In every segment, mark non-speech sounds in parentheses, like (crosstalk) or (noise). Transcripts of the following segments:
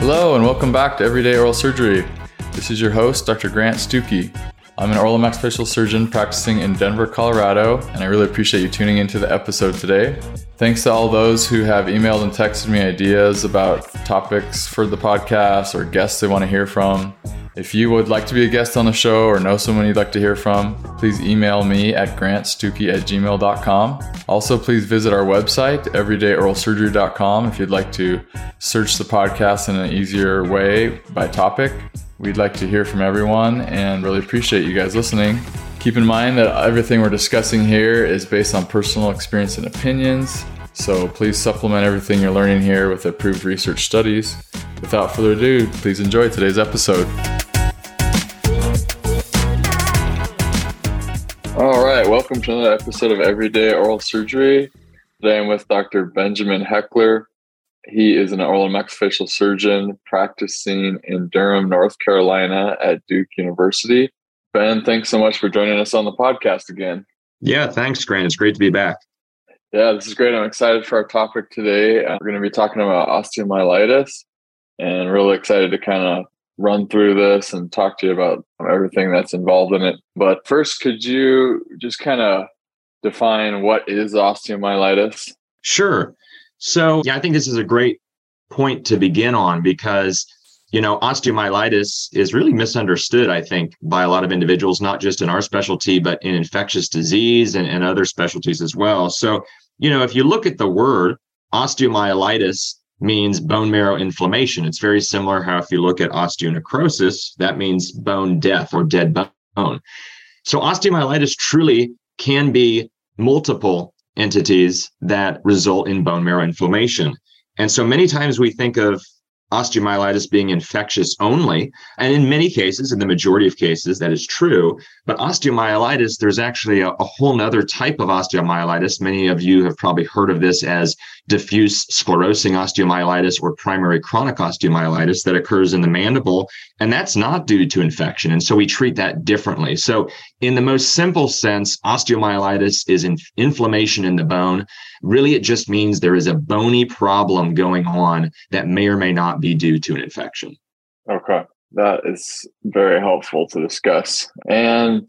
Hello, and welcome back to Everyday Oral Surgery. This is your host, Dr. Grant Stuckey. I'm an oral and maxillofacial surgeon practicing in Denver, Colorado, and I really appreciate you tuning into the episode today. Thanks to all those who have emailed and texted me ideas about topics for the podcast or guests they want to hear from. If you would like to be a guest on the show or know someone you'd like to hear from, please email me at grantstuckey at gmail.com. Also, please visit our website, everydayoralsurgery.com, if you'd like to search the podcast in an easier way by topic. We'd like to hear from everyone and really appreciate you guys listening. Keep in mind that everything we're discussing here is based on personal experience and opinions, so please supplement everything you're learning here with approved research studies. Without further ado, please enjoy today's episode. All right, welcome to another episode of Everyday Oral Surgery. Today I'm with Dr. Benjamin Heckler. He is an oral and maxillofacial surgeon practicing in Durham, North Carolina at Duke University. Ben, thanks so much for joining us on the podcast again. Yeah, thanks, Grant. It's great to be back. Yeah, this is great. I'm excited for our topic today. Uh, we're going to be talking about osteomyelitis and really excited to kind of run through this and talk to you about everything that's involved in it. But first, could you just kind of define what is osteomyelitis? Sure. So, yeah, I think this is a great point to begin on because, you know, osteomyelitis is really misunderstood, I think, by a lot of individuals, not just in our specialty, but in infectious disease and, and other specialties as well. So, you know, if you look at the word osteomyelitis, means bone marrow inflammation. It's very similar how if you look at osteonecrosis, that means bone death or dead bone. So osteomyelitis truly can be multiple entities that result in bone marrow inflammation. And so many times we think of osteomyelitis being infectious only. And in many cases, in the majority of cases, that is true. But osteomyelitis, there's actually a, a whole nother type of osteomyelitis. Many of you have probably heard of this as diffuse sclerosing osteomyelitis or primary chronic osteomyelitis that occurs in the mandible. And that's not due to infection. And so we treat that differently. So, in the most simple sense, osteomyelitis is in inflammation in the bone. Really, it just means there is a bony problem going on that may or may not be due to an infection. Okay. That is very helpful to discuss. And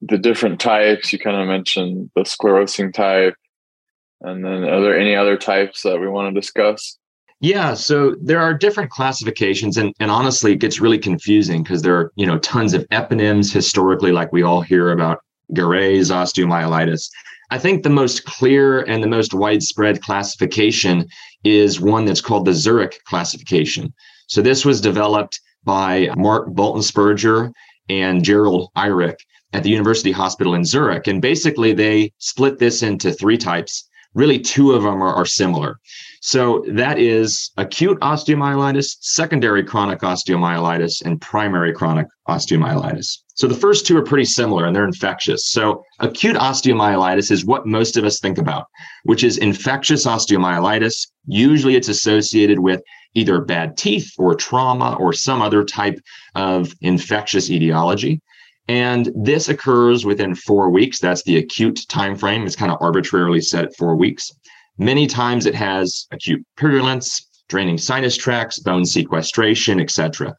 the different types, you kind of mentioned the sclerosing type. And then are there any other types that we want to discuss? Yeah, so there are different classifications, and, and honestly, it gets really confusing because there are you know tons of eponyms historically, like we all hear about Garré's osteomyelitis. I think the most clear and the most widespread classification is one that's called the Zurich classification. So this was developed by Marc Baltensperger and Gerold Eyrich at the University Hospital in Zurich. And basically, they split this into three types. Really, two of them are, are similar. So that is acute osteomyelitis, secondary chronic osteomyelitis, and primary chronic osteomyelitis. So the first two are pretty similar and they're infectious. So acute osteomyelitis is what most of us think about, which is infectious osteomyelitis. Usually it's associated with either bad teeth or trauma or some other type of infectious etiology. And this occurs within four weeks. That's the acute time frame. It's kind of arbitrarily set at four weeks. Many times it has acute purulence, draining sinus tracts, bone sequestration, etc.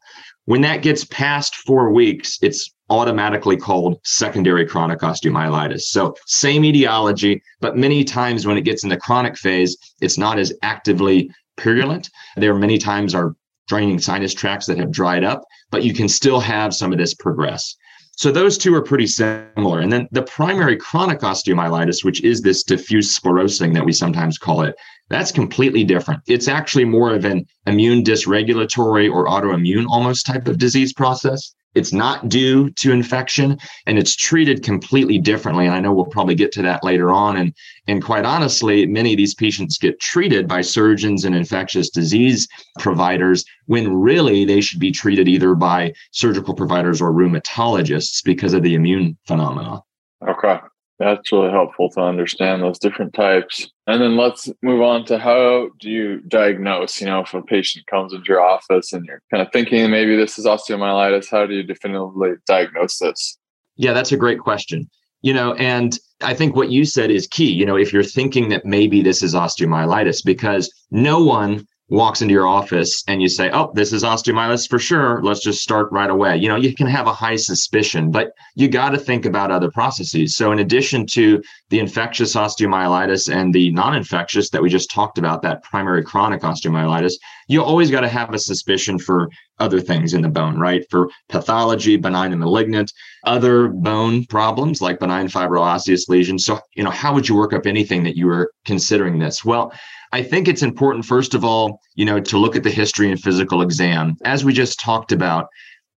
When that gets past four weeks, it's automatically called secondary chronic osteomyelitis. So, same etiology, but many times when it gets in the chronic phase, it's not as actively purulent. There are many times are draining sinus tracts that have dried up, but you can still have some of this progress. So those two are pretty similar. And then the primary chronic osteomyelitis, which is this diffuse sclerosing that we sometimes call it, that's completely different. It's actually more of an immune dysregulatory or autoimmune almost type of disease process. It's not due to infection and it's treated completely differently. And I know we'll probably get to that later on. And, and quite honestly, many of these patients get treated by surgeons and infectious disease providers when really they should be treated either by surgical providers or rheumatologists because of the immune phenomena. Okay. That's really helpful to understand those different types. And then let's move on to how do you diagnose? You know, if a patient comes into your office and you're kind of thinking maybe this is osteomyelitis, how do you definitively diagnose this? Yeah, that's a great question. You know, and I think what you said is key. You know, if you're thinking that maybe this is osteomyelitis, because no one walks into your office and you say, Oh, this is osteomyelitis for sure. Let's just start right away. You know, you can have a high suspicion, but you got to think about other processes. So, in addition to the infectious osteomyelitis and the non infectious that we just talked about, that primary chronic osteomyelitis, you always got to have a suspicion for other things in the bone, right? For pathology, benign and malignant, other bone problems like benign fibroosseous lesions. So, you know, how would you work up anything that you were considering this? Well, I think it's important, first of all, you know, to look at the history and physical exam. As we just talked about,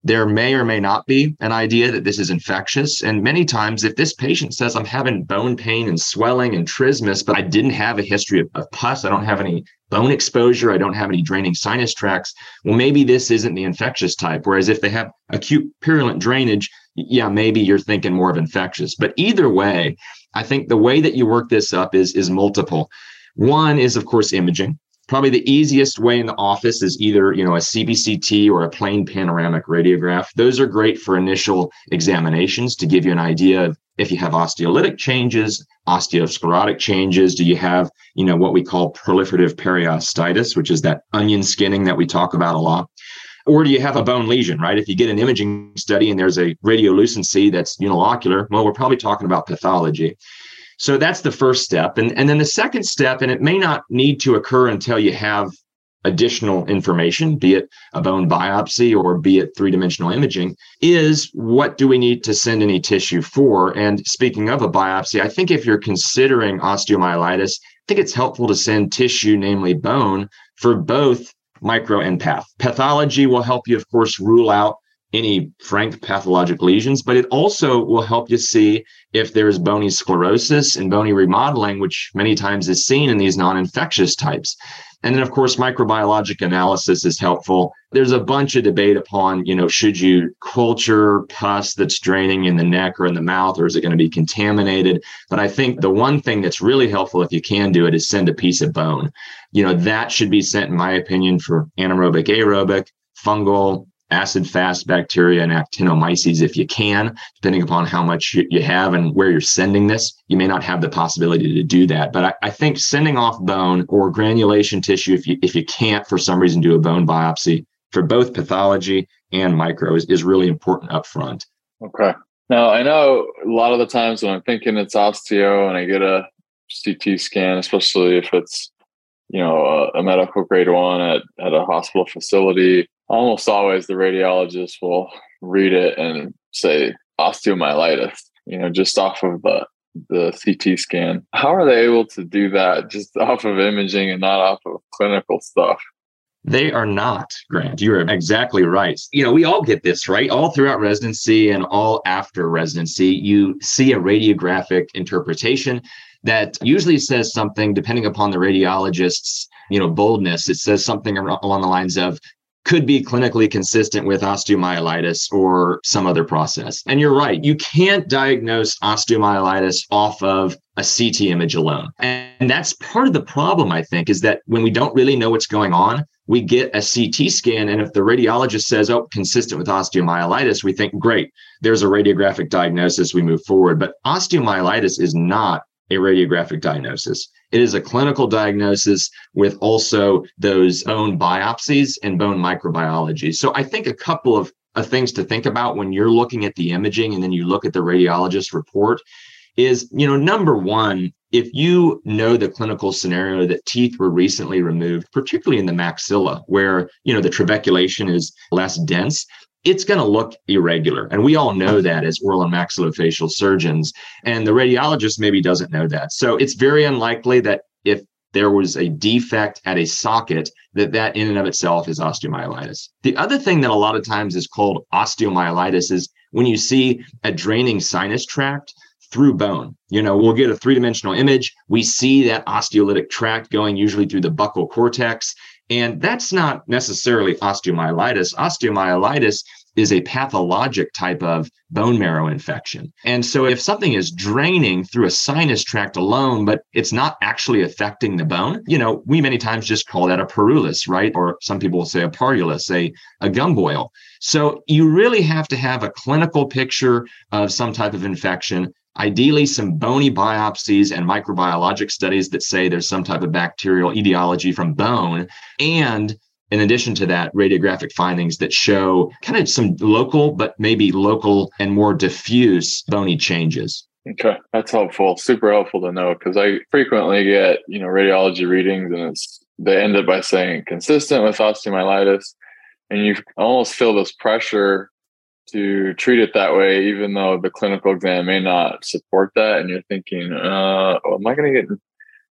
there may or may not be an idea that this is infectious. And many times, if this patient says, I'm having bone pain and swelling and trismus, but I didn't have a history of, of, pus, I don't have any bone exposure, I don't have any draining sinus tracts, well, maybe this isn't the infectious type. Whereas if they have acute purulent drainage, yeah, maybe you're thinking more of infectious. But either way, I think the way that you work this up is, is multiple. One is, of course, imaging. Probably the easiest way in the office is either, you know, a CBCT or a plain panoramic radiograph. Those are great for initial examinations to give you an idea of if you have osteolytic changes, osteosclerotic changes, do you have, you know, what we call proliferative periostitis, which is that onion skinning that we talk about a lot. Or do you have a bone lesion, right? If you get an imaging study and there's a radiolucency that's unilocular, well, we're probably talking about pathology. So that's the first step. And, and then the second step, and it may not need to occur until you have additional information, be it a bone biopsy or be it three dimensional imaging, is what do we need to send any tissue for? And speaking of a biopsy, I think if you're considering osteomyelitis, I think it's helpful to send tissue, namely bone, for both micro and path. Pathology will help you, of course, rule out any frank pathologic lesions, but it also will help you see if there's bony sclerosis and bony remodeling, which many times is seen in these non infectious types. And then, of course, microbiologic analysis is helpful. There's a bunch of debate upon, you know, should you culture pus that's draining in the neck or in the mouth, or is it going to be contaminated? But I think the one thing that's really helpful, if you can do it, is send a piece of bone. You know, that should be sent, in my opinion, for anaerobic, aerobic, fungal, acid fast bacteria and actinomyces if you can, depending upon how much you have and where you're sending this. You may not have the possibility to do that. But I, I, think sending off bone or granulation tissue, if you if you can't for some reason do a bone biopsy for both pathology and micro is, is really important up front. Okay. Now I know a lot of the times when I'm thinking it's osteo and I get a CT scan, especially if it's you know a, a medical grade one at, at a hospital facility almost always the radiologist will read it and say osteomyelitis, you know, just off of the the CT scan. How are they able to do that just (laughs) off of imaging and not off of clinical stuff? They are not, Grant. You're exactly right. You know, we all get this, right? All throughout residency and all after residency, you see a radiographic interpretation that usually says something, depending upon the radiologist's, you know, boldness, it says something along the lines of could be clinically consistent with osteomyelitis or some other process. And you're right, you can't diagnose osteomyelitis off of a CT image alone. And that's part of the problem, I think, is that when we don't really know what's going on, we get a CT scan. And if the radiologist says, oh, consistent with osteomyelitis, we think, great, there's a radiographic diagnosis, we move forward. But osteomyelitis is not a radiographic diagnosis. It is a clinical diagnosis with also those bone biopsies and bone microbiology. So I think a couple of, of things to think about when you're looking at the imaging and then you look at the radiologist report is, you know, number one, if you know the clinical scenario that teeth were recently removed, particularly in the maxilla, where you know the trabeculation is less dense, it's going to look irregular. And we all know that as oral and maxillofacial surgeons. And the radiologist maybe doesn't know that. So it's very unlikely that if there was a defect at a socket, that that in and of itself is osteomyelitis. The other thing that a lot of times is called osteomyelitis is when you see a draining sinus tract through bone. You know, we'll get a three dimensional image. We see that osteolytic tract going usually through the buccal cortex. And that's not necessarily osteomyelitis. Osteomyelitis is a pathologic type of bone marrow infection. And so if something is draining through a sinus tract alone, but it's not actually affecting the bone, you know, we many times just call that a purulus, right? Or some people will say a parulus, a, a gum boil. So you really have to have a clinical picture of some type of infection ideally some bony biopsies and microbiologic studies that say there's some type of bacterial etiology from bone and in addition to that, radiographic findings that show kind of some local, but maybe local and more diffuse bony changes. Okay, that's helpful. Super helpful to know because I frequently get you know radiology readings and it's they end up by saying consistent with osteomyelitis, and you almost feel this pressure to treat it that way, even though the clinical exam may not support that. And you're thinking, uh, well, am I going to get in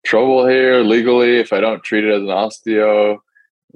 trouble here legally if I don't treat it as an osteo?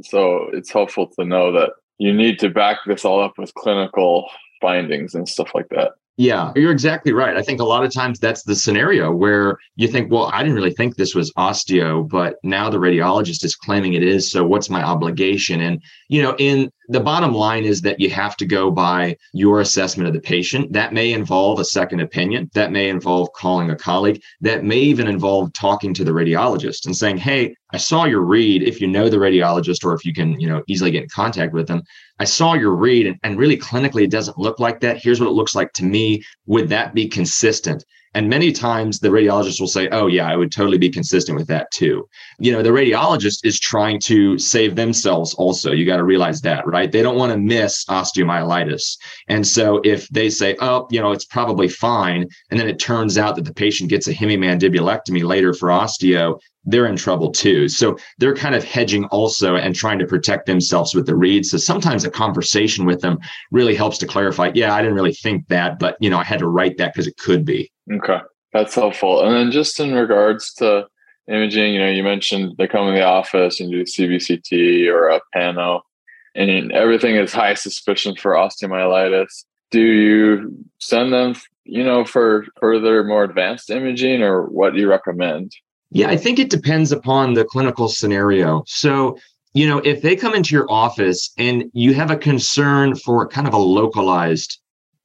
So it's helpful to know that you need to back this all up with clinical findings and stuff like that. Yeah, you're exactly right. I think a lot of times that's the scenario where you think, well, I didn't really think this was osteo, but now the radiologist is claiming it is. So what's my obligation? And, you know, in the bottom line is that you have to go by your assessment of the patient. That may involve a second opinion. That may involve calling a colleague. That may even involve talking to the radiologist and saying, hey, I saw your read. If you know the radiologist or if you can, you know, easily get in contact with them, I saw your read and, and really clinically it doesn't look like that. Here's what it looks like to me. Would that be consistent? And many times the radiologist will say, Oh, yeah, I would totally be consistent with that too. You know, the radiologist is trying to save themselves also. You got to realize that, right? They don't want to miss osteomyelitis. And so if they say, Oh, you know, it's probably fine, and then it turns out that the patient gets a hemimandibulectomy later for osteo, they're in trouble too. So they're kind of hedging also and trying to protect themselves with the read. So sometimes a conversation with them really helps to clarify, yeah, I didn't really think that, but you know, I had to write that because it could be. Okay. That's helpful. And then just in regards to imaging, you know, you mentioned they come in the office and do CBCT or a pano and everything is high suspicion for osteomyelitis. Do you send them, you know, for further more advanced imaging or what do you recommend? Yeah, I think it depends upon the clinical scenario. So, you know, if they come into your office and you have a concern for kind of a localized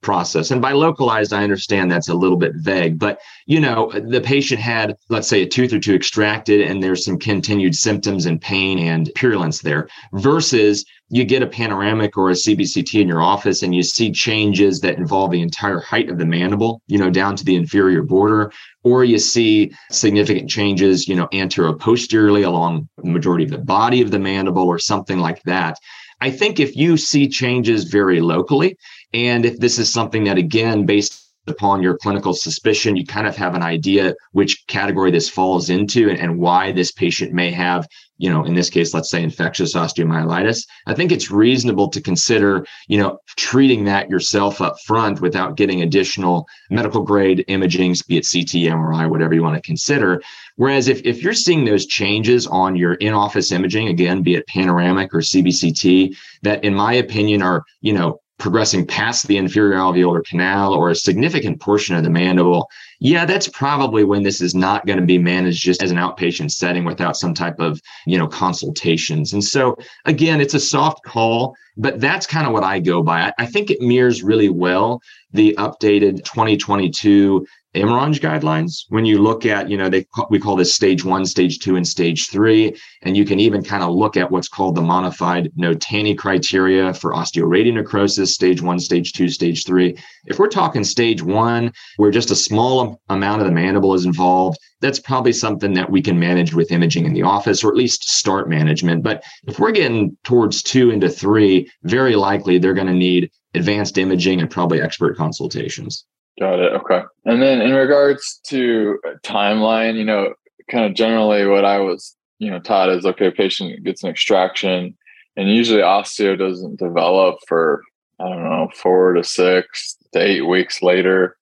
process. And by localized, I understand that's a little bit vague, but you know, the patient had, let's say, a tooth or two extracted, and there's some continued symptoms and pain and purulence there, versus you get a panoramic or a CBCT in your office and you see changes that involve the entire height of the mandible, you know, down to the inferior border, or you see significant changes, you know, anterior posteriorly along the majority of the body of the mandible or something like that. I think if you see changes very locally, and if this is something that, again, based upon your clinical suspicion, you kind of have an idea which category this falls into and, and, why this patient may have, you know, in this case, let's say infectious osteomyelitis. I think it's reasonable to consider, you know, treating that yourself up front without getting additional medical grade imaging, be it CT, MRI, whatever you want to consider. Whereas if, if you're seeing those changes on your in-office imaging, again, be it panoramic or CBCT, that in my opinion are, you know, progressing past the inferior alveolar canal or a significant portion of the mandible, yeah, that's probably when this is not going to be managed just as an outpatient setting without some type of, you know, consultations. And so again, it's a soft call, but that's kind of what I go by. I think it mirrors really well the updated 2022 MRONJ guidelines. When you look at, you know, they we call this stage one, stage two, and stage three, and you can even kind of look at what's called the modified Notani criteria for osteoradionecrosis, stage one, stage two, stage three. If we're talking stage one, where just a small amount of the mandible is involved, that's probably something that we can manage with imaging in the office, or at least start management. But if we're getting towards two into three, very likely they're going to need advanced imaging and probably expert consultations. Got it. Okay. And then in regards to timeline, you know, kind of generally what I was, you know, taught is okay, patient gets an extraction and usually osteo doesn't develop for, I don't know, four to six to eight weeks later.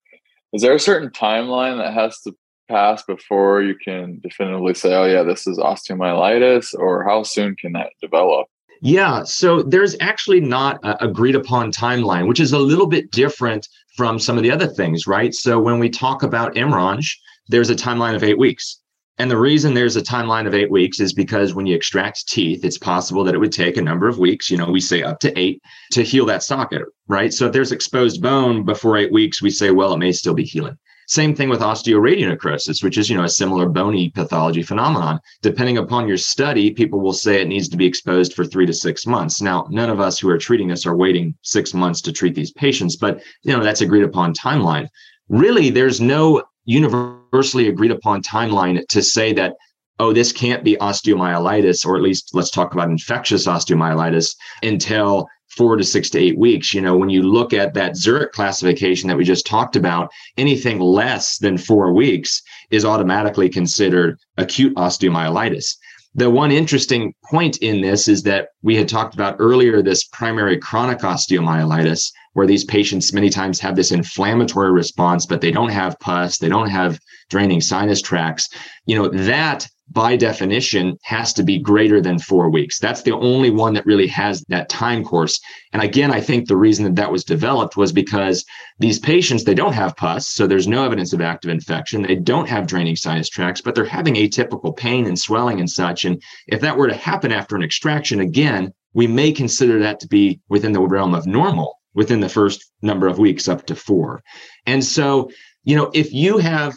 Is there a certain timeline that has to pass before you can definitively say, oh, yeah, this is osteomyelitis, or how soon can that develop? Yeah, so there's actually not a agreed upon timeline, which is a little bit different from some of the other things, right? So when we talk about MRONJ, there's a timeline of eight weeks. And the reason there's a timeline of eight weeks is because when you extract teeth, it's possible that it would take a number of weeks, you know, we say up to eight to heal that socket, right? So if there's exposed bone before eight weeks, we say, well, it may still be healing. Same thing with osteoradionecrosis, which is, you know, a similar bony pathology phenomenon. Depending upon your study, people will say it needs to be exposed for three to six months. Now, none of us who are treating this are waiting six months to treat these patients, but, you know, that's agreed upon timeline. really there's no universally agreed upon timeline to say that oh, this can't be osteomyelitis, or at least let's talk about infectious osteomyelitis until four to six to eight weeks. You know, when you look at that Zurich classification that we just talked about, anything less than four weeks is automatically considered acute osteomyelitis. The one interesting point in this is that we had talked about earlier this primary chronic osteomyelitis, where these patients many times have this inflammatory response, but they don't have pus, they don't have draining sinus tracts. You know, that by definition has to be greater than four weeks. That's the only one that really has that time course. And again, I think the reason that that was developed was because these patients, they don't have pus, so there's no evidence of active infection. They don't have draining sinus tracts, but they're having atypical pain and swelling and such. And if that were to happen after an extraction, again, we may consider that to be within the realm of normal within the first number of weeks up to four. And so, you know, if you have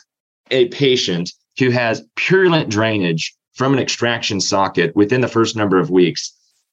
a patient who has purulent drainage from an extraction socket within the first number of weeks,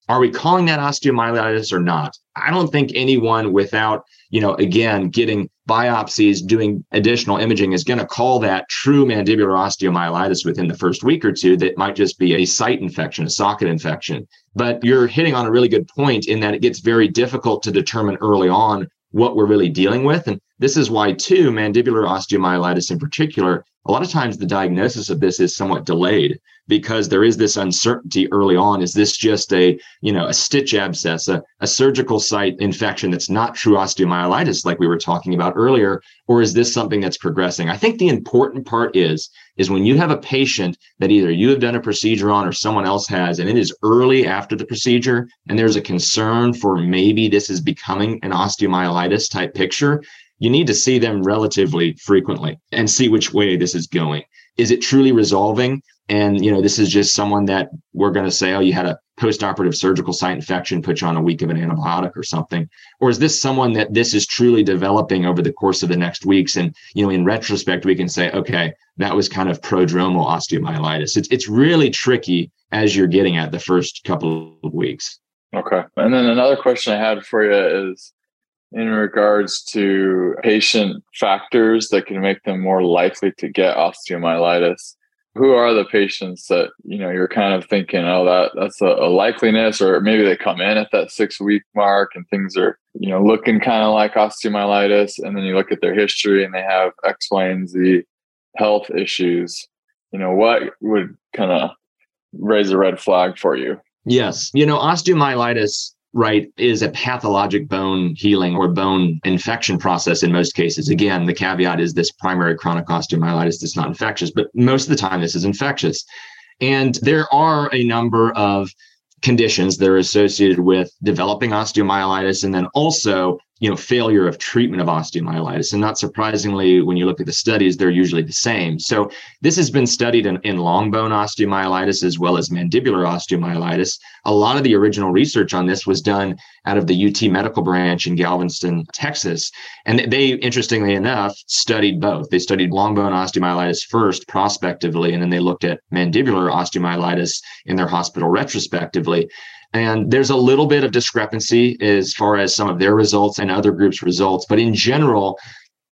are we calling that osteomyelitis or not? I don't think anyone without, you know, again, getting biopsies, doing additional imaging is going to call that true mandibular osteomyelitis within the first week or two. That might just be a site infection, a socket infection. But you're hitting on a really good point in that it gets very difficult to determine early on what we're really dealing with. And this is why, too, mandibular osteomyelitis in particular, a lot of times the diagnosis of this is somewhat delayed because there is this uncertainty early on. Is this just a, you know, a stitch abscess, a, a surgical site infection that's not true osteomyelitis like we were talking about earlier? Or is this something that's progressing? I think the important part is, is when you have a patient that either you have done a procedure on or someone else has, and it is early after the procedure, and there's a concern for maybe this is becoming an osteomyelitis type picture, you need to see them relatively frequently and see which way this is going. Is it truly resolving? And you know, this is just someone that we're going to say, oh, you had a post-operative surgical site infection, put you on a week of an antibiotic or something, or is this someone that this is truly developing over the course of the next weeks? And you know, in retrospect, we can say, okay, that was kind of prodromal osteomyelitis. It's it's really tricky as you're getting at the first couple of weeks. Okay, and then another question I had for you is in regards to patient factors that can make them more likely to get osteomyelitis. Who are the patients that you know you're kind of thinking oh that that's a, a likeliness or maybe they come in at that six week mark and things are you know looking kind of like osteomyelitis and then you look at their history and they have x y and z health issues. You know what would kind of raise a red flag for you? Yes. You know osteomyelitis right, is a pathologic bone healing or bone infection process in most cases. Again, the caveat is this primary chronic osteomyelitis is not infectious, but most of the time this is infectious. And there are a number of conditions that are associated with developing osteomyelitis and then also you know failure of treatment of osteomyelitis. And not surprisingly when you look at the studies they're usually the same. So this has been studied in, in long bone osteomyelitis as well as mandibular osteomyelitis. A lot of the original research on this was done out of the ut medical branch in galveston texas. And they interestingly enough studied both. They studied long bone osteomyelitis first prospectively and then they looked at mandibular osteomyelitis in their hospital retrospectively and there's a little bit of discrepancy as far as some of their results and other groups' results. But in general,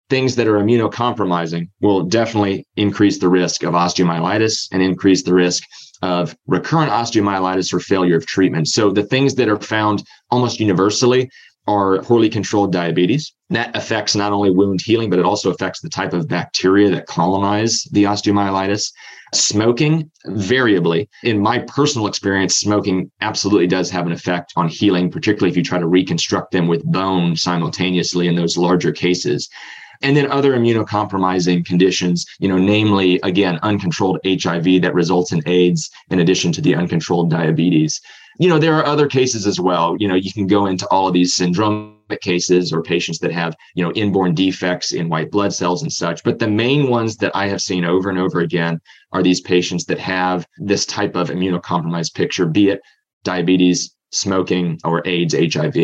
things that are immunocompromising will definitely increase the risk of osteomyelitis and increase the risk of recurrent osteomyelitis or failure of treatment. So the things that are found almost universally are poorly controlled diabetes. That affects not only wound healing, but it also affects the type of bacteria that colonize the osteomyelitis. Smoking, variably, in my personal experience, smoking absolutely does have an effect on healing, particularly if you try to reconstruct them with bone simultaneously in those larger cases and then other immunocompromising conditions, you know, namely, again, uncontrolled HIV that results in AIDS, in addition to the uncontrolled diabetes you know, there are other cases as well. You know, you can go into all of these syndromic cases or patients that have, you know, inborn defects in white blood cells and such. But the main ones that I have seen over and over again are these patients that have this type of immunocompromised picture, be it diabetes, smoking, or AIDS, HIV.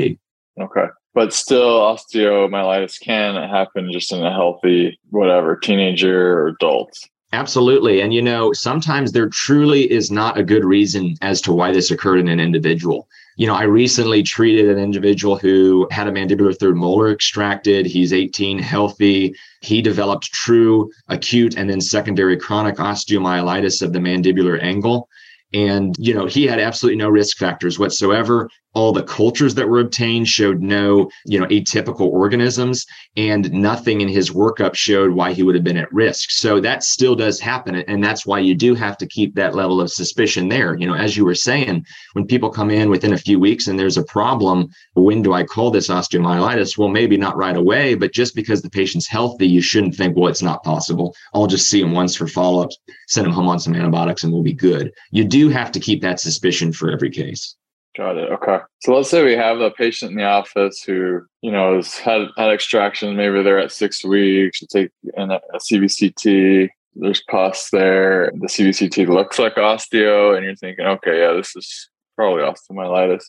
Okay. But still, osteomyelitis can happen just in a healthy, whatever, teenager or adult. Absolutely. And, you know, sometimes there truly is not a good reason as to why this occurred in an individual. You know, I recently treated an individual who had a mandibular third molar extracted. He's 18, healthy. He developed true acute and then secondary chronic osteomyelitis of the mandibular angle. And, you know, he had absolutely no risk factors whatsoever all the cultures that were obtained showed no you know atypical organisms and nothing in his workup showed why he would have been at risk. So that still does happen and that's why you do have to keep that level of suspicion there. You know as you were saying when people come in within a few weeks and there's a problem when do i call this osteomyelitis? Well maybe not right away but just because the patient's healthy you shouldn't think well it's not possible. I'll just see him once for follow-ups send him home on some antibiotics and we'll be good. You do have to keep that suspicion for every case Got it. Okay. So let's say we have a patient in the office who, you know, has had, had extraction. Maybe they're at six weeks. You take in a, a CBCT. There's pus there. The CBCT looks like osteo, and you're thinking, okay, yeah, this is probably osteomyelitis.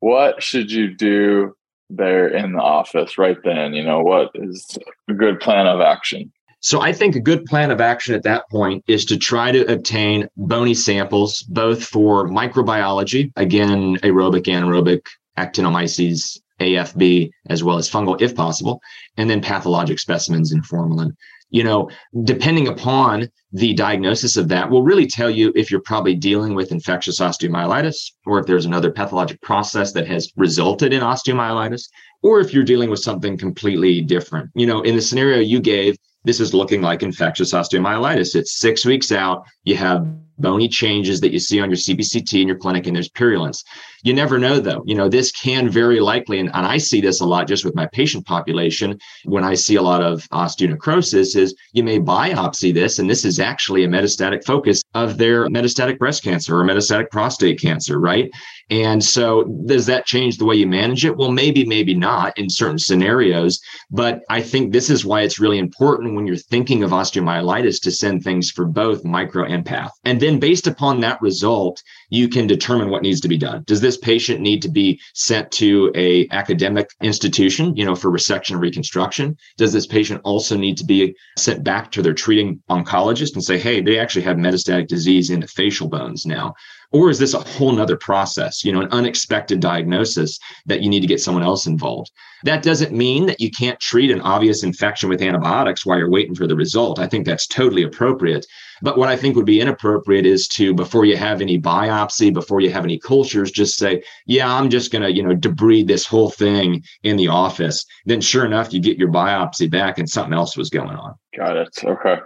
What should you do there in the office right then? You know, what is a good plan of action? So I think a good plan of action at that point is to try to obtain bony samples, both for microbiology, again, aerobic, anaerobic, actinomyces, AFB, as well as fungal, if possible, and then pathologic specimens in formalin. You know, depending upon the diagnosis of that, will really tell you if you're probably dealing with infectious osteomyelitis or if there's another pathologic process that has resulted in osteomyelitis or if you're dealing with something completely different. You know, in the scenario you gave, this is looking like infectious osteomyelitis. It's six weeks out. You have bony changes that you see on your CBCT in your clinic, and there's purulence. You never know, though. You know, this can very likely, and, and I see this a lot just with my patient population when I see a lot of osteonecrosis, is you may biopsy this, and this is actually a metastatic focus of their metastatic breast cancer or metastatic prostate cancer, right? And so, does that change the way you manage it? Well, maybe, maybe not in certain scenarios. But I think this is why it's really important when you're thinking of osteomyelitis to send things for both micro and path. And then, based upon that result, you can determine what needs to be done. Does this patient need to be sent to a academic institution, you know, for resection and reconstruction? Does this patient also need to be sent back to their treating oncologist and say, hey, they actually have metastatic disease in the facial bones now? Or is this a whole nother process, you know, an unexpected diagnosis that you need to get someone else involved? That doesn't mean that you can't treat an obvious infection with antibiotics while you're waiting for the result. I think that's totally appropriate. But what I think would be inappropriate is to, before you have any biopsy, before you have any cultures, just say, yeah, I'm just going to, you know, debride this whole thing in the office. Then sure enough, you get your biopsy back and something else was going on. Got it. Okay.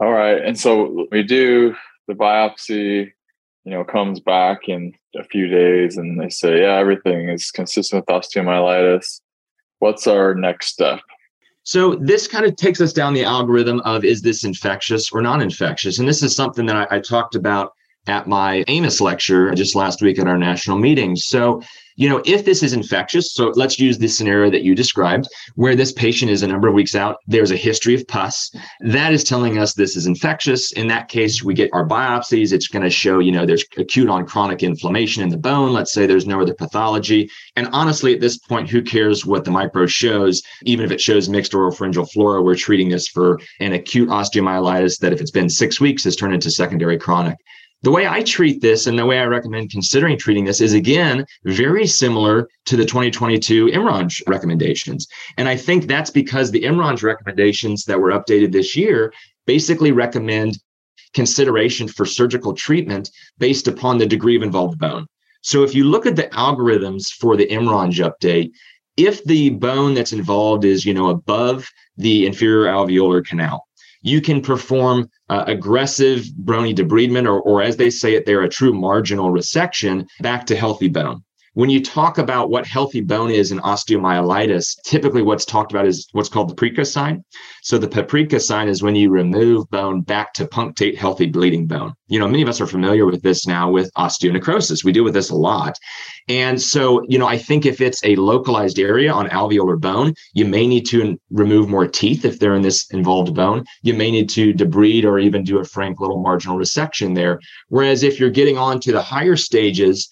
All right. And so we do the biopsy you know, comes back in a few days and they say, yeah, everything is consistent with osteomyelitis. What's our next step? So this kind of takes us down the algorithm of is this infectious or non-infectious? And this is something that I, I talked about at my AAOMS lecture just last week at our national meeting. So you know, if this is infectious, so let's use this scenario that you described, where this patient is a number of weeks out, there's a history of pus. That is telling us this is infectious. In that case, we get our biopsies. It's going to show, you know, there's acute on chronic inflammation in the bone. Let's say there's no other pathology. And honestly, at this point, who cares what the micro shows? Even if it shows mixed oropharyngeal flora, we're treating this for an acute osteomyelitis that if it's been six weeks has turned into secondary chronic. The way I treat this and the way I recommend considering treating this is again very similar to the 2022 MRONJ recommendations. And I think that's because the MRONJ recommendations that were updated this year basically recommend consideration for surgical treatment based upon the degree of involved bone. So if you look at the algorithms for the MRONJ update, if the bone that's involved is, you know, above the inferior alveolar canal, you can perform uh, aggressive brony debridement, or, or as they say it, they're a true marginal resection back to healthy bone. When you talk about what healthy bone is in osteomyelitis, typically what's talked about is what's called the paprika sign. So the paprika sign is when you remove bone back to punctate healthy bleeding bone. You know, many of us are familiar with this now with osteonecrosis. We deal with this a lot. And so, you know, I think if it's a localized area on alveolar bone, you may need to remove more teeth if they're in this involved bone. You may need to debride or even do a frank little marginal resection there. Whereas if you're getting on to the higher stages,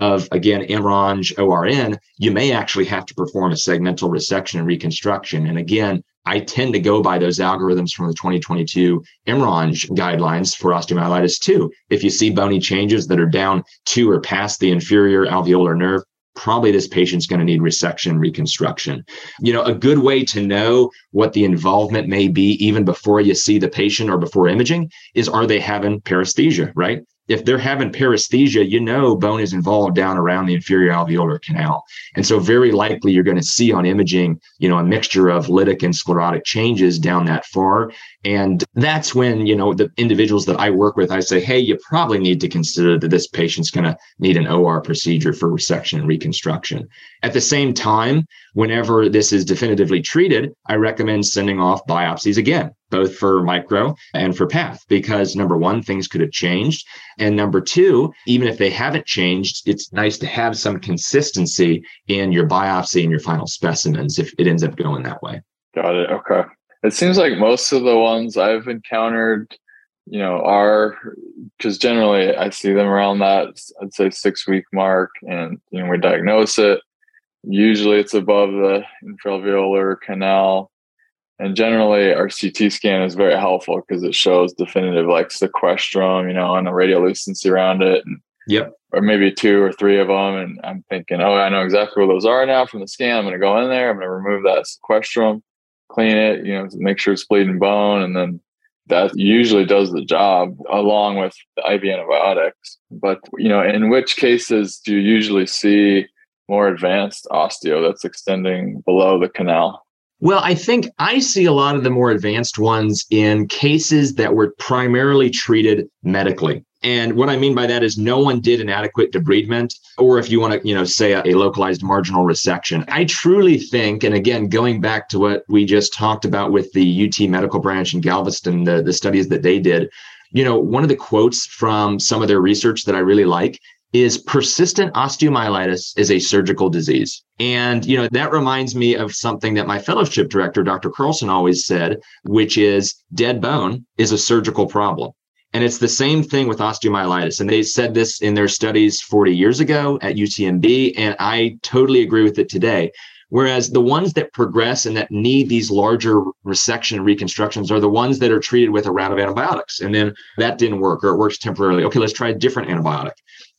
of again MRONJ ORN, you may actually have to perform a segmental resection and reconstruction. And again, I tend to go by those algorithms from the 2022 MRONJ guidelines for osteomyelitis too. If you see bony changes that are down to or past the inferior alveolar nerve, probably this patient's going to need resection reconstruction. You know, a good way to know what the involvement may be even before you see the patient or before imaging is are they having paresthesia, right? If they're having paresthesia, you know bone is involved down around the inferior alveolar canal. And so very likely you're going to see on imaging, you know, a mixture of lytic and sclerotic changes down that far. And that's when, you know, the individuals that I work with, I say, hey, you probably need to consider that this patient's going to need an OR procedure for resection and reconstruction. At the same time, whenever this is definitively treated, I recommend sending off biopsies again both for micro and for path because number one things could have changed. And number two even if they haven't changed it's nice to have some consistency in your biopsy and your final specimens if it ends up going that way. Got it. Okay it seems like most of the ones i've encountered you know are because generally i see them around that i'd say six week mark and you know we diagnose it usually it's above the infraalveolar canal and generally, our CT scan is very helpful because it shows definitive like sequestrum, you know, and a radiolucency around it. And, yep. Or maybe two or three of them. And I'm thinking, oh, I know exactly where those are now from the scan. I'm going to go in there. I'm going to remove that sequestrum, clean it, you know, make sure it's bleeding bone. And then that usually does the job along with the IV antibiotics. But, you know, in which cases do you usually see more advanced osteo that's extending below the canal? Well, I think I see a lot of the more advanced ones in cases that were primarily treated medically. And what I mean by that is no one did an adequate debridement, or if you want to, you know, say a, a, localized marginal resection. I truly think, and again, going back to what we just talked about with the UT medical branch in Galveston, the, the studies that they did, you know, one of the quotes from some of their research that I really like is persistent osteomyelitis is a surgical disease. And, you know, that reminds me of something that my fellowship director, Dr. Carlson, always said, which is dead bone is a surgical problem. And it's the same thing with osteomyelitis. And they said this in their studies 40 years ago at UTMB. And I totally agree with it today. Whereas the ones that progress and that need these larger resection reconstructions are the ones that are treated with a round of antibiotics. And then that didn't work or it works temporarily. Okay, let's try a different antibiotic.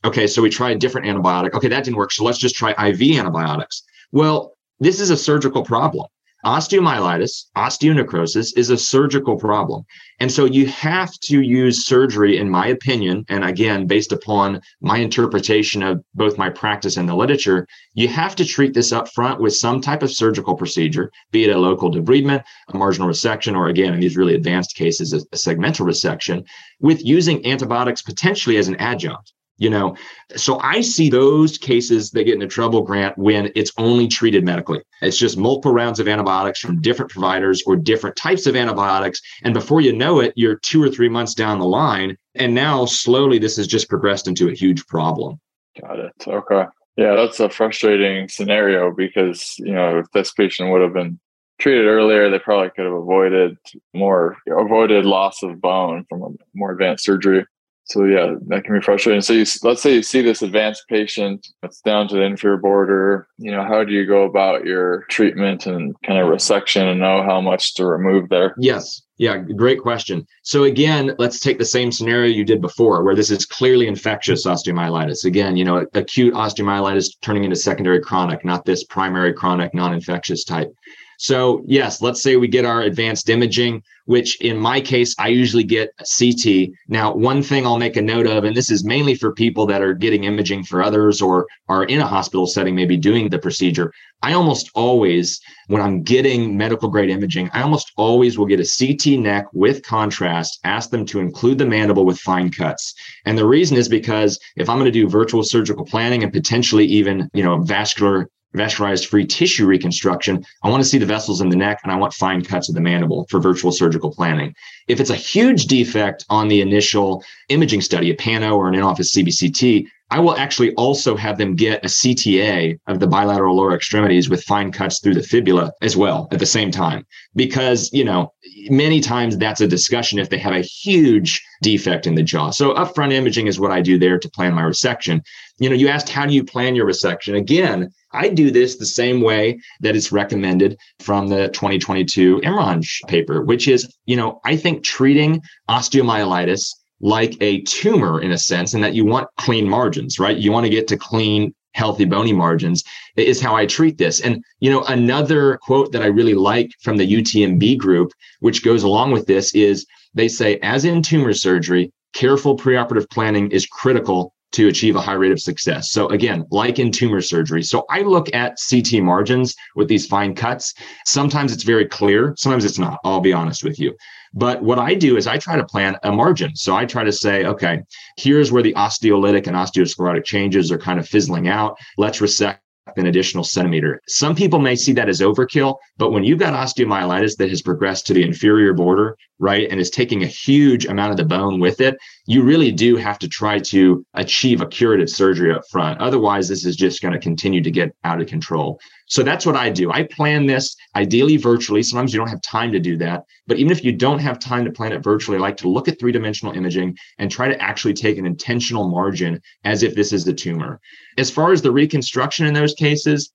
Okay, so we try a different antibiotic. Okay, that didn't work. So let's just try IV antibiotics. Well, this is a surgical problem. Osteomyelitis, osteonecrosis is a surgical problem. And so you have to use surgery, in my opinion, and again, based upon my interpretation of both my practice and the literature, you have to treat this up front with some type of surgical procedure, be it a local debridement, a marginal resection, or again, in these really advanced cases, a segmental resection, with using antibiotics potentially as an adjunct you know? So i see those cases that get into trouble grant when it's only treated medically. It's just multiple rounds of antibiotics from different providers or different types of antibiotics and before you know it you're two or three months down the line and now slowly this has just progressed into a huge problem. Got it. Okay. Yeah that's a frustrating scenario because you know if this patient would have been treated earlier they probably could have avoided more avoided loss of bone from a more advanced surgery so yeah, that can be frustrating. So you, let's say you see this advanced patient, it's down to the inferior border. You know, how do you go about your treatment and kind of resection and know how much to remove there? Yes. Yeah, great question. So again, let's take the same scenario you did before, where this is clearly infectious osteomyelitis. Again, you know, acute osteomyelitis turning into secondary chronic, not this primary chronic non-infectious type. So, yes, let's say we get our advanced imaging, which in my case, I usually get a CT. Now, one thing I'll make a note of, and this is mainly for people that are getting imaging for others or are in a hospital setting, maybe doing the procedure. I almost always, when I'm getting medical grade imaging, I almost always will get a CT neck with contrast, ask them to include the mandible with fine cuts. And the reason is because if I'm going to do virtual surgical planning and potentially even, you know, vascular vascularized free tissue reconstruction, I want to see the vessels in the neck and I want fine cuts of the mandible for virtual surgical planning. If it's a huge defect on the initial imaging study, a pano or an in-office CBCT, I will actually also have them get a CTA of the bilateral lower extremities with fine cuts through the fibula as well at the same time. Because, you know, many times that's a discussion if they have a huge defect in the jaw. So upfront imaging is what I do there to plan my resection. You know, you asked, how do you plan your resection? Again, I do this the same way that it's recommended from the 2022 MRONJ paper, which is, you know, I think treating osteomyelitis like a tumor in a sense, and that you want clean margins, right? You want to get to clean, healthy bony margins is how I treat this. And, you know, another quote that I really like from the UTMB group, which goes along with this, is they say, as in tumor surgery, careful preoperative planning is critical to achieve a high rate of success. So again, like in tumor surgery. So I look at CT margins with these fine cuts. Sometimes it's very clear, sometimes it's not. I'll be honest with you. But what I do is I try to plan a margin. So I try to say, okay, here's where the osteolytic and osteosclerotic changes are kind of fizzling out. Let's resect an additional centimeter. Some people may see that as overkill, but when you've got osteomyelitis that has progressed to the inferior border, right, and is taking a huge amount of the bone with it, you really do have to try to achieve a curative surgery up front. Otherwise, this is just going to continue to get out of control. So that's what I do. I plan this ideally virtually. Sometimes you don't have time to do that. But even if you don't have time to plan it virtually, I like to look at three dimensional imaging and try to actually take an intentional margin as if this is the tumor. As far as the reconstruction in those cases,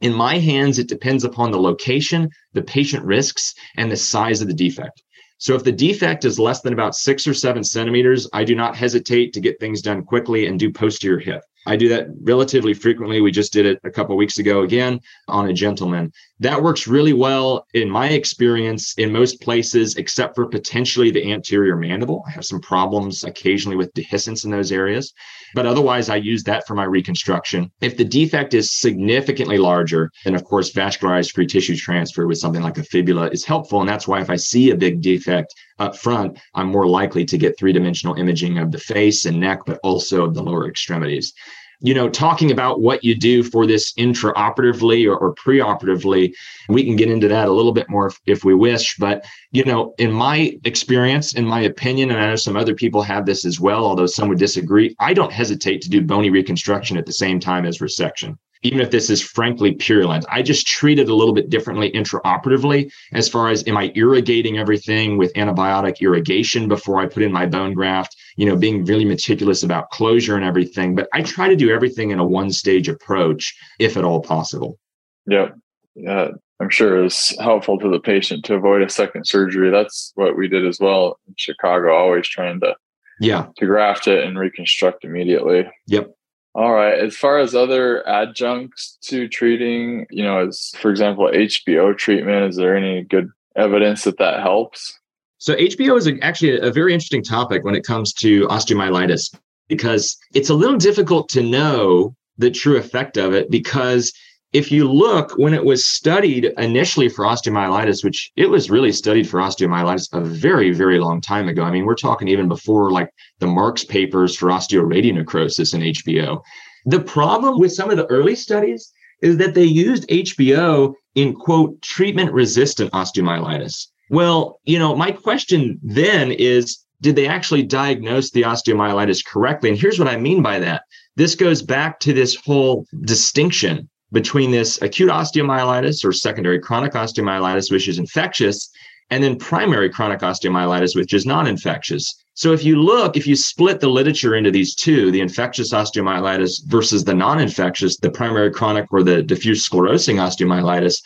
in my hands, it depends upon the location, the patient risks, and the size of the defect. So if the defect is less than about six or seven centimeters, I do not hesitate to get things done quickly and do posterior hip. I do that relatively frequently. We just did it a couple weeks ago again on a gentleman. That works really well in my experience in most places, except for potentially the anterior mandible. I have some problems occasionally with dehiscence in those areas, but otherwise I use that for my reconstruction. If the defect is significantly larger, then of course vascularized free tissue transfer with something like a fibula is helpful. And that's why if I see a big defect up front, I'm more likely to get three dimensional imaging of the face and neck, but also of the lower extremities you know, talking about what you do for this intraoperatively or, or preoperatively, we can get into that a little bit more if, if, we wish. But, you know, in my experience, in my opinion, and I know some other people have this as well, although some would disagree, I don't hesitate to do bony reconstruction at the same time as resection even if this is frankly purulent. I just treat it a little bit differently intraoperatively as far as am I irrigating everything with antibiotic irrigation before I put in my bone graft, you know, being really meticulous about closure and everything. But I try to do everything in a one stage approach if at all possible. Yep. Yeah. I'm sure it's helpful to the patient to avoid a second surgery. That's what we did as well in Chicago, always trying to yeah to graft it and reconstruct immediately. Yep. All right. As far as other adjuncts to treating, you know, as for example, HBO treatment, is there any good evidence that that helps? So, HBO is actually a very interesting topic when it comes to osteomyelitis because it's a little difficult to know the true effect of it because if you look when it was studied initially for osteomyelitis which it was really studied for osteomyelitis a very very long time ago. I mean we're talking even before like the Marx papers for osteoradionecrosis in hbo the problem with some of the early studies is that they used hbo in quote treatment resistant osteomyelitis. Well you know my question then is did they actually diagnose the osteomyelitis correctly? And here's what i mean by that. This goes back to this whole distinction between this acute osteomyelitis or secondary chronic osteomyelitis, which is infectious, and then primary chronic osteomyelitis, which is non infectious. So if you look, if you split the literature into these two, the infectious osteomyelitis versus the non infectious, the primary chronic or the diffuse sclerosing osteomyelitis,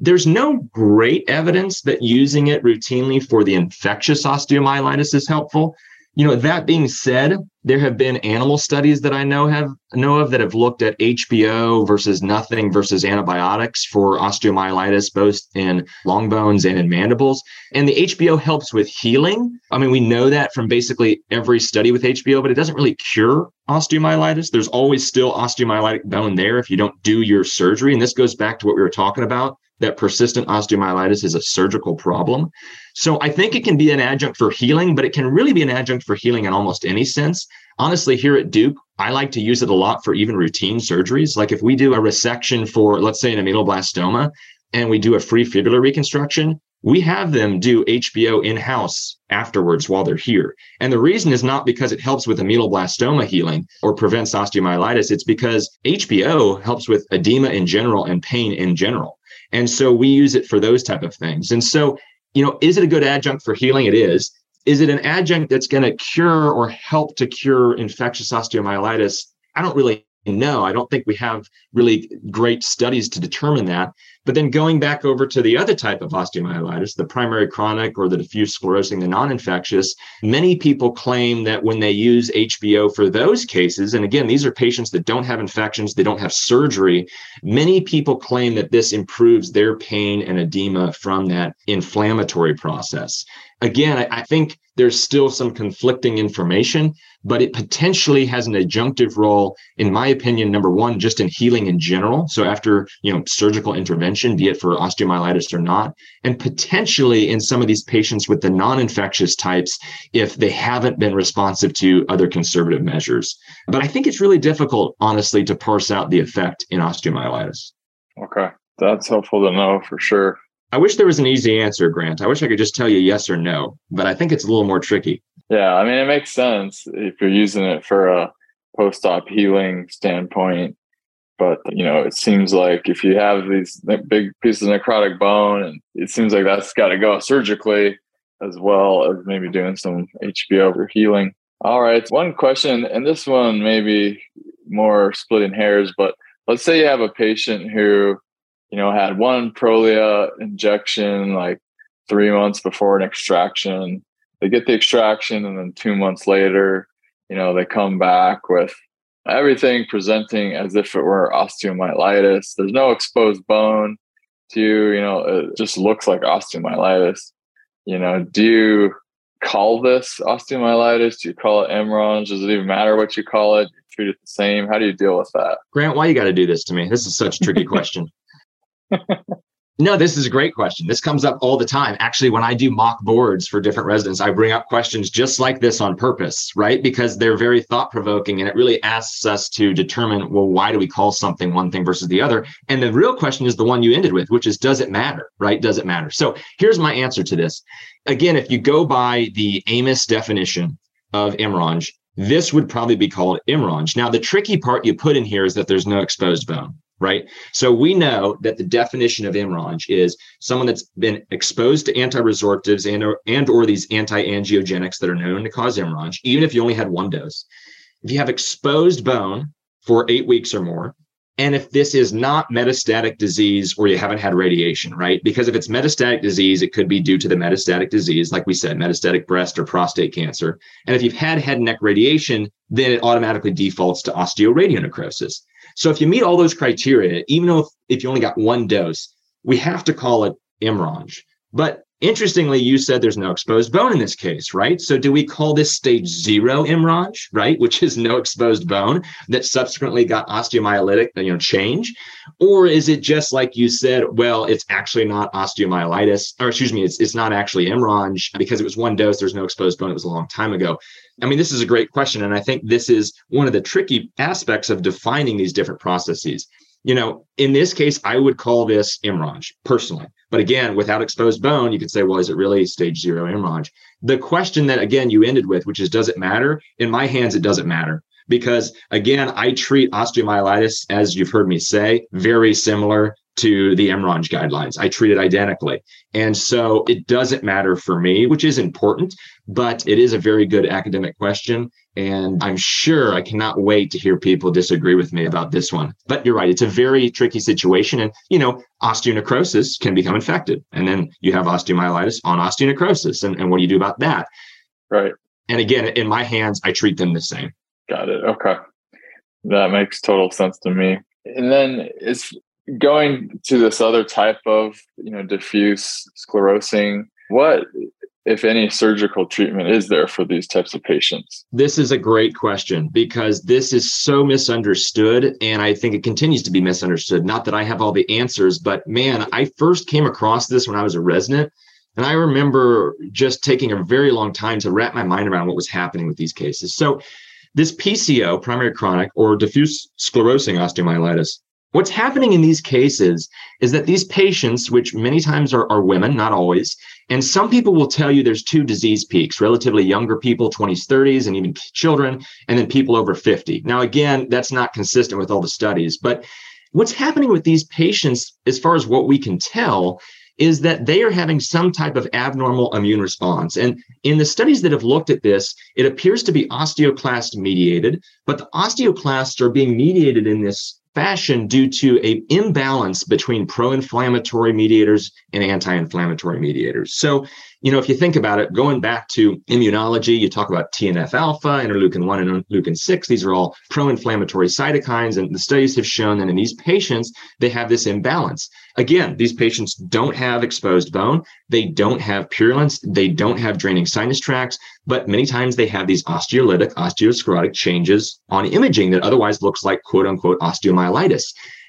there's no great evidence that using it routinely for the infectious osteomyelitis is helpful. You know, that being said, there have been animal studies that I know have know of that have looked at HBO versus nothing versus antibiotics for osteomyelitis, both in long bones and in mandibles. And the HBO helps with healing. I mean, we know that from basically every study with HBO, but it doesn't really cure osteomyelitis. There's always still osteomyelitic bone there if you don't do your surgery. And this goes back to what we were talking about that persistent osteomyelitis is a surgical problem. So I think it can be an adjunct for healing, but it can really be an adjunct for healing in almost any sense. Honestly, here at Duke, I like to use it a lot for even routine surgeries. Like if we do a resection for, let's say, an ameloblastoma, and we do a free fibular reconstruction, we have them do HBO in house afterwards while they're here. And the reason is not because it helps with ameloblastoma healing or prevents osteomyelitis. It's because HBO helps with edema in general and pain in general. And so we use it for those type of things. And so, you know, is it a good adjunct for healing? It is. Is it an adjunct that's going to cure or help to cure infectious osteomyelitis? I don't really know. I don't think we have really great studies to determine that. But then going back over to the other type of osteomyelitis, the primary chronic or the diffuse sclerosing, the non infectious, many people claim that when they use HBO for those cases, and again, these are patients that don't have infections, they don't have surgery, many people claim that this improves their pain and edema from that inflammatory process. Again, I, I think there's still some conflicting information, but it potentially has an adjunctive role, in my opinion, number one, just in healing in general. So after, you know, surgical intervention, be it for osteomyelitis or not, and potentially in some of these patients with the non-infectious types, if they haven't been responsive to other conservative measures. But I think it's really difficult, honestly, to parse out the effect in osteomyelitis. Okay. That's helpful to know for sure. I wish there was an easy answer, Grant. I wish I could just tell you yes or no, but I think it's a little more tricky. Yeah, I mean, it makes sense if you're using it for a post op healing standpoint. But, you know, it seems like if you have these big pieces of necrotic bone, and it seems like that's got to go surgically as well as maybe doing some HBO for healing. All right. One question, and this one may be more splitting hairs, but let's say you have a patient who you know, had one Prolia injection like three months before an extraction. They get the extraction, and then two months later, you know, they come back with everything presenting as if it were osteomyelitis. There's no exposed bone to you, you know, it just looks like osteomyelitis. You know, do you call this osteomyelitis? Do you call it MRONJ? Does it even matter what you call it? You treat it the same? How do you deal with that? Grant, why you got to do this to me? This is such a tricky (laughs) question. No, this is a great question. This comes up all the time. Actually, when I do mock boards for different residents, I bring up questions just like this on purpose, right? Because they're very thought provoking and it really asks us to determine, well, why do we call something one thing versus the other? And the real question is the one you ended with, which is, does it matter, right? Does it matter? So here's my answer to this. Again, if you go by the AAOMS definition of MRONJ, this would probably be called MRONJ. Now, the tricky part you put in here is that there's no exposed bone right? So we know that the definition of MRONJ is someone that's been exposed to anti-resorptives and or, and or these anti-angiogenics that are known to cause MRONJ, even if you only had one dose. If you have exposed bone for eight weeks or more, and if this is not metastatic disease or you haven't had radiation, right? Because if it's metastatic disease, it could be due to the metastatic disease, like we said, metastatic breast or prostate cancer. And if you've had head and neck radiation, then it automatically defaults to osteoradionecrosis. So if you meet all those criteria, even if, if you only got one dose, we have to call it MRONJ. But Interestingly, you said there's no exposed bone in this case, right? So do we call this stage zero MRONJ, right? Which is no exposed bone that subsequently got osteomyelitic, you know, change? Or is it just like you said, well, it's actually not osteomyelitis, or excuse me, it's, it's not actually MRONJ because it was one dose, there's no exposed bone, it was a long time ago. I mean, this is a great question. And I think this is one of the tricky aspects of defining these different processes you know, in this case, I would call this MRONJ personally. But again, without exposed bone, you could say, well, is it really stage zero MRONJ? The question that, again, you ended with, which is, does it matter? In my hands, it doesn't matter because, again, I treat osteomyelitis, as you've heard me say, very similar to the MRONJ guidelines. I treat it identically. And so it doesn't matter for me, which is important, but it is a very good academic question. And I'm sure I cannot wait to hear people disagree with me about this one. But you're right, it's a very tricky situation. And, you know, osteonecrosis can become infected. And then you have osteomyelitis on osteonecrosis. And, and what do you do about that? Right. And again, in my hands, I treat them the same. Got it. Okay. That makes total sense to me. And then is going to this other type of you know diffuse sclerosing what if any surgical treatment is there for these types of patients? This is a great question because this is so misunderstood and i think it continues to be misunderstood. Not that i have all the answers but man i first came across this when i was a resident and i remember just taking a very long time to wrap my mind around what was happening with these cases. So this pco primary chronic or diffuse sclerosing osteomyelitis What's happening in these cases is that these patients, which many times are, are, women, not always, and some people will tell you there's two disease peaks relatively younger people, 20s, 30s, and even children, and then people over 50. Now, again, that's not consistent with all the studies, but what's happening with these patients, as far as what we can tell, is that they are having some type of abnormal immune response. And in the studies that have looked at this, it appears to be osteoclast mediated, but the osteoclasts are being mediated in this fashion due to a imbalance between pro-inflammatory mediators and anti-inflammatory mediators. So, you know, if you think about it, going back to immunology, you talk about TNF alpha, interleukin 1 and interleukin 6. These are all pro-inflammatory cytokines. And the studies have shown that in these patients, they have this imbalance. Again, these patients don't have exposed bone. They don't have purulence. They don't have draining sinus tracts, but many times they have these osteolytic, osteosclerotic changes on imaging that otherwise looks like quote unquote osteomyelitis.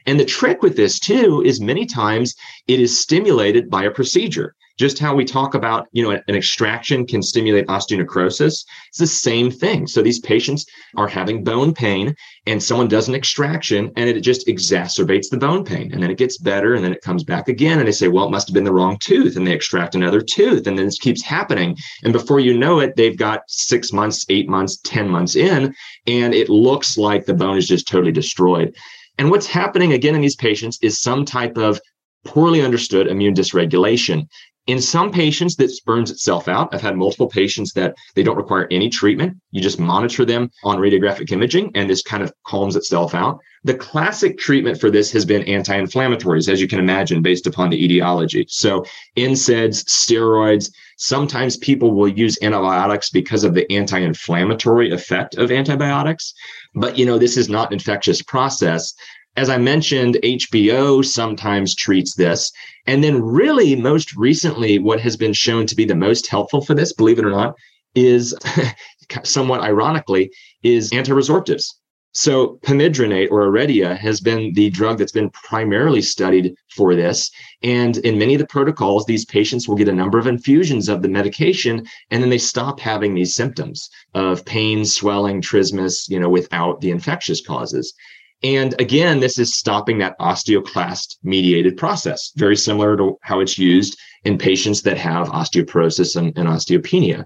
And the trick with this too is many times it is stimulated by a procedure just how we talk about you know an extraction can stimulate osteonecrosis it's the same thing. So these patients are having bone pain and someone does an extraction and it just exacerbates the bone pain and then it gets better and then it comes back again and they say well it must have been the wrong tooth and they extract another tooth and then this keeps happening. And before you know it they've got six months eight months ten months in and it looks like the bone is just totally destroyed. And what's happening again in these patients is some type of poorly understood immune dysregulation. In some patients, this burns itself out. I've had multiple patients that they don't require any treatment. You just monitor them on radiographic imaging, and this kind of calms itself out. The classic treatment for this has been anti inflammatories, as you can imagine, based upon the etiology. So, NSAIDs, steroids, sometimes people will use antibiotics because of the anti inflammatory effect of antibiotics. But, you know, this is not an infectious process. As I mentioned, HBO sometimes treats this. And then, really, most recently, what has been shown to be the most helpful for this, believe it or not, is (laughs) somewhat ironically, is antiresorptives. So pamidronate or Aredia has been the drug that's been primarily studied for this. And in many of the protocols, these patients will get a number of infusions of the medication, and then they stop having these symptoms of pain, swelling, trismus, you know, without the infectious causes. And again, this is stopping that osteoclast mediated process, very similar to how it's used in patients that have osteoporosis and, and osteopenia.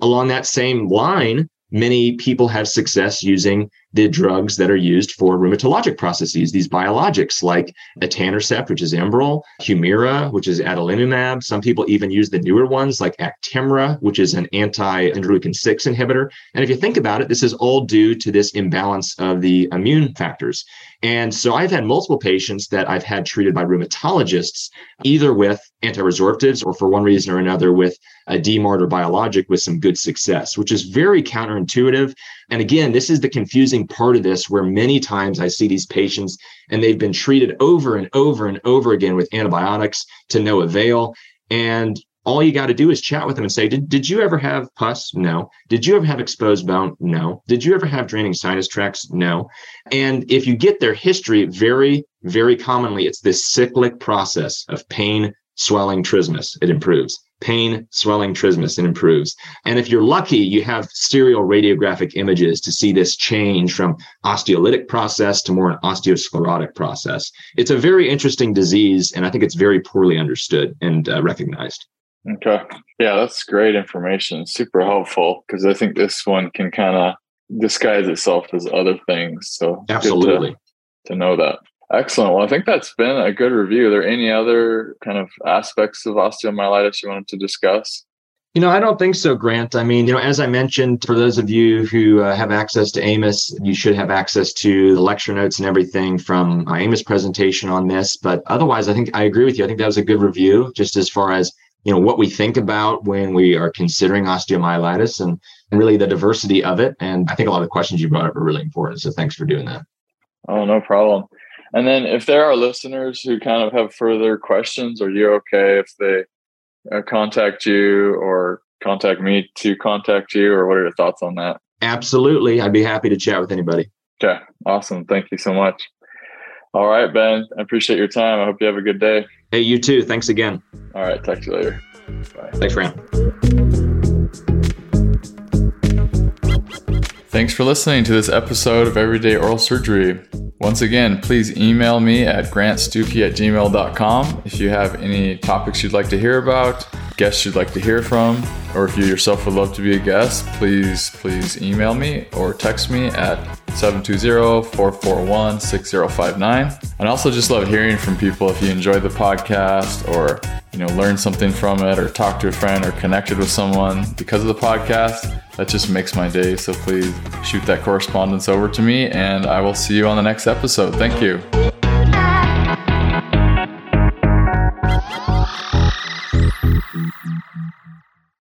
Along that same line, many people have success using the drugs that are used for rheumatologic processes, these biologics like etanercept, which is Enbrel, Humira, which is adalimumab. Some people even use the newer ones like Actemra, which is an anti-interleukin 6 inhibitor. And if you think about it, this is all due to this imbalance of the immune factors. And so I've had multiple patients that I've had treated by rheumatologists, either with anti-resorptives or for one reason or another with a DMARD or biologic with some good success, which is very counterintuitive. And again, this is the confusing part of this where many times I see these patients and they've been treated over and over and over again with antibiotics to no avail. And all you got to do is chat with them and say, did, did you ever have pus? No. Did you ever have exposed bone? No. Did you ever have draining sinus tracts? No. And if you get their history, very, very commonly, it's this cyclic process of pain, swelling, trismus. It improves pain, swelling, trismus, and improves. And if you're lucky, you have serial radiographic images to see this change from osteolytic process to more an osteosclerotic process. It's a very interesting disease, and I think it's very poorly understood and uh, recognized. Okay. Yeah, that's great information. Super helpful because I think this one can kind of disguise itself as other things. So absolutely to, to know that. Excellent. Well, I think that's been a good review. Are there any other kind of aspects of osteomyelitis you wanted to discuss? You know, I don't think so, Grant. I mean, you know, as I mentioned, for those of you who uh, have access to AAOMS, you should have access to the lecture notes and everything from my AAOMS presentation on this. But otherwise, I think I agree with you. I think that was a good review, just as far as you know what we think about when we are considering osteomyelitis and, and really the diversity of it. And I think a lot of the questions you brought up are really important. So thanks for doing that. Oh, no problem. And then if there are listeners who kind of have further questions, are you okay if they uh, contact you or contact me to contact you, or what are your thoughts on that? Absolutely. I'd be happy to chat with anybody. Okay. Awesome. Thank you so much. All right, Ben. I appreciate your time. I hope you have a good day. Hey, you too. Thanks again. All right. Talk to you later. Bye. Thanks, Fran. Thanks for listening to this episode of Everyday Oral Surgery. Once again, please email me at grantstuckey at gmail.com if you have any topics you'd like to hear about, guests you'd like to hear from, or if you yourself would love to be a guest, please, please email me or text me at 720-441-6059. And also just love hearing from people if you enjoy the podcast or you know learn something from it or talk to a friend or connected with someone because of the podcast. That just makes my day. So please shoot that correspondence over to me and I will see you on the next episode. Thank you.